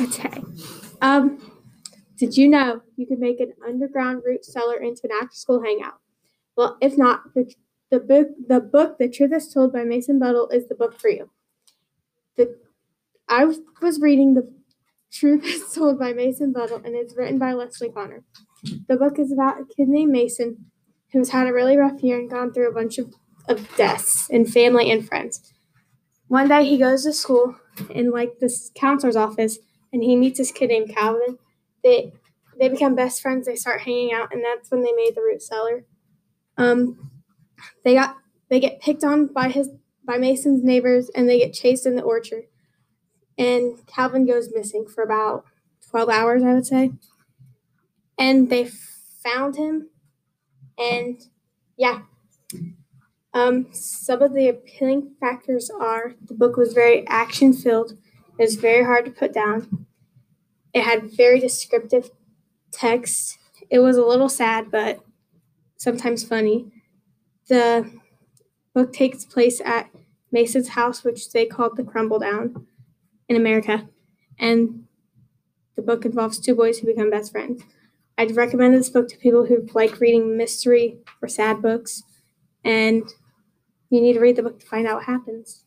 Okay. Um, did you know you could make an underground root cellar into an after school hangout? Well, if not, the, the book the book The Truth as Told by Mason Buttle is the book for you. The I was reading The Truth as Told by Mason Buttle and it's written by Leslie Connor. The book is about a kid named Mason who's had a really rough year and gone through a bunch of, of deaths in family and friends. One day he goes to school in like this counselor's office and he meets this kid named Calvin. They they become best friends. They start hanging out, and that's when they made the root cellar. Um, they got they get picked on by his by Mason's neighbors, and they get chased in the orchard. And Calvin goes missing for about twelve hours, I would say. And they found him, and yeah. Um, some of the appealing factors are the book was very action filled. It was very hard to put down. It had very descriptive text. It was a little sad, but sometimes funny. The book takes place at Mason's house, which they called the Crumble Down in America. And the book involves two boys who become best friends. I'd recommend this book to people who like reading mystery or sad books, and you need to read the book to find out what happens.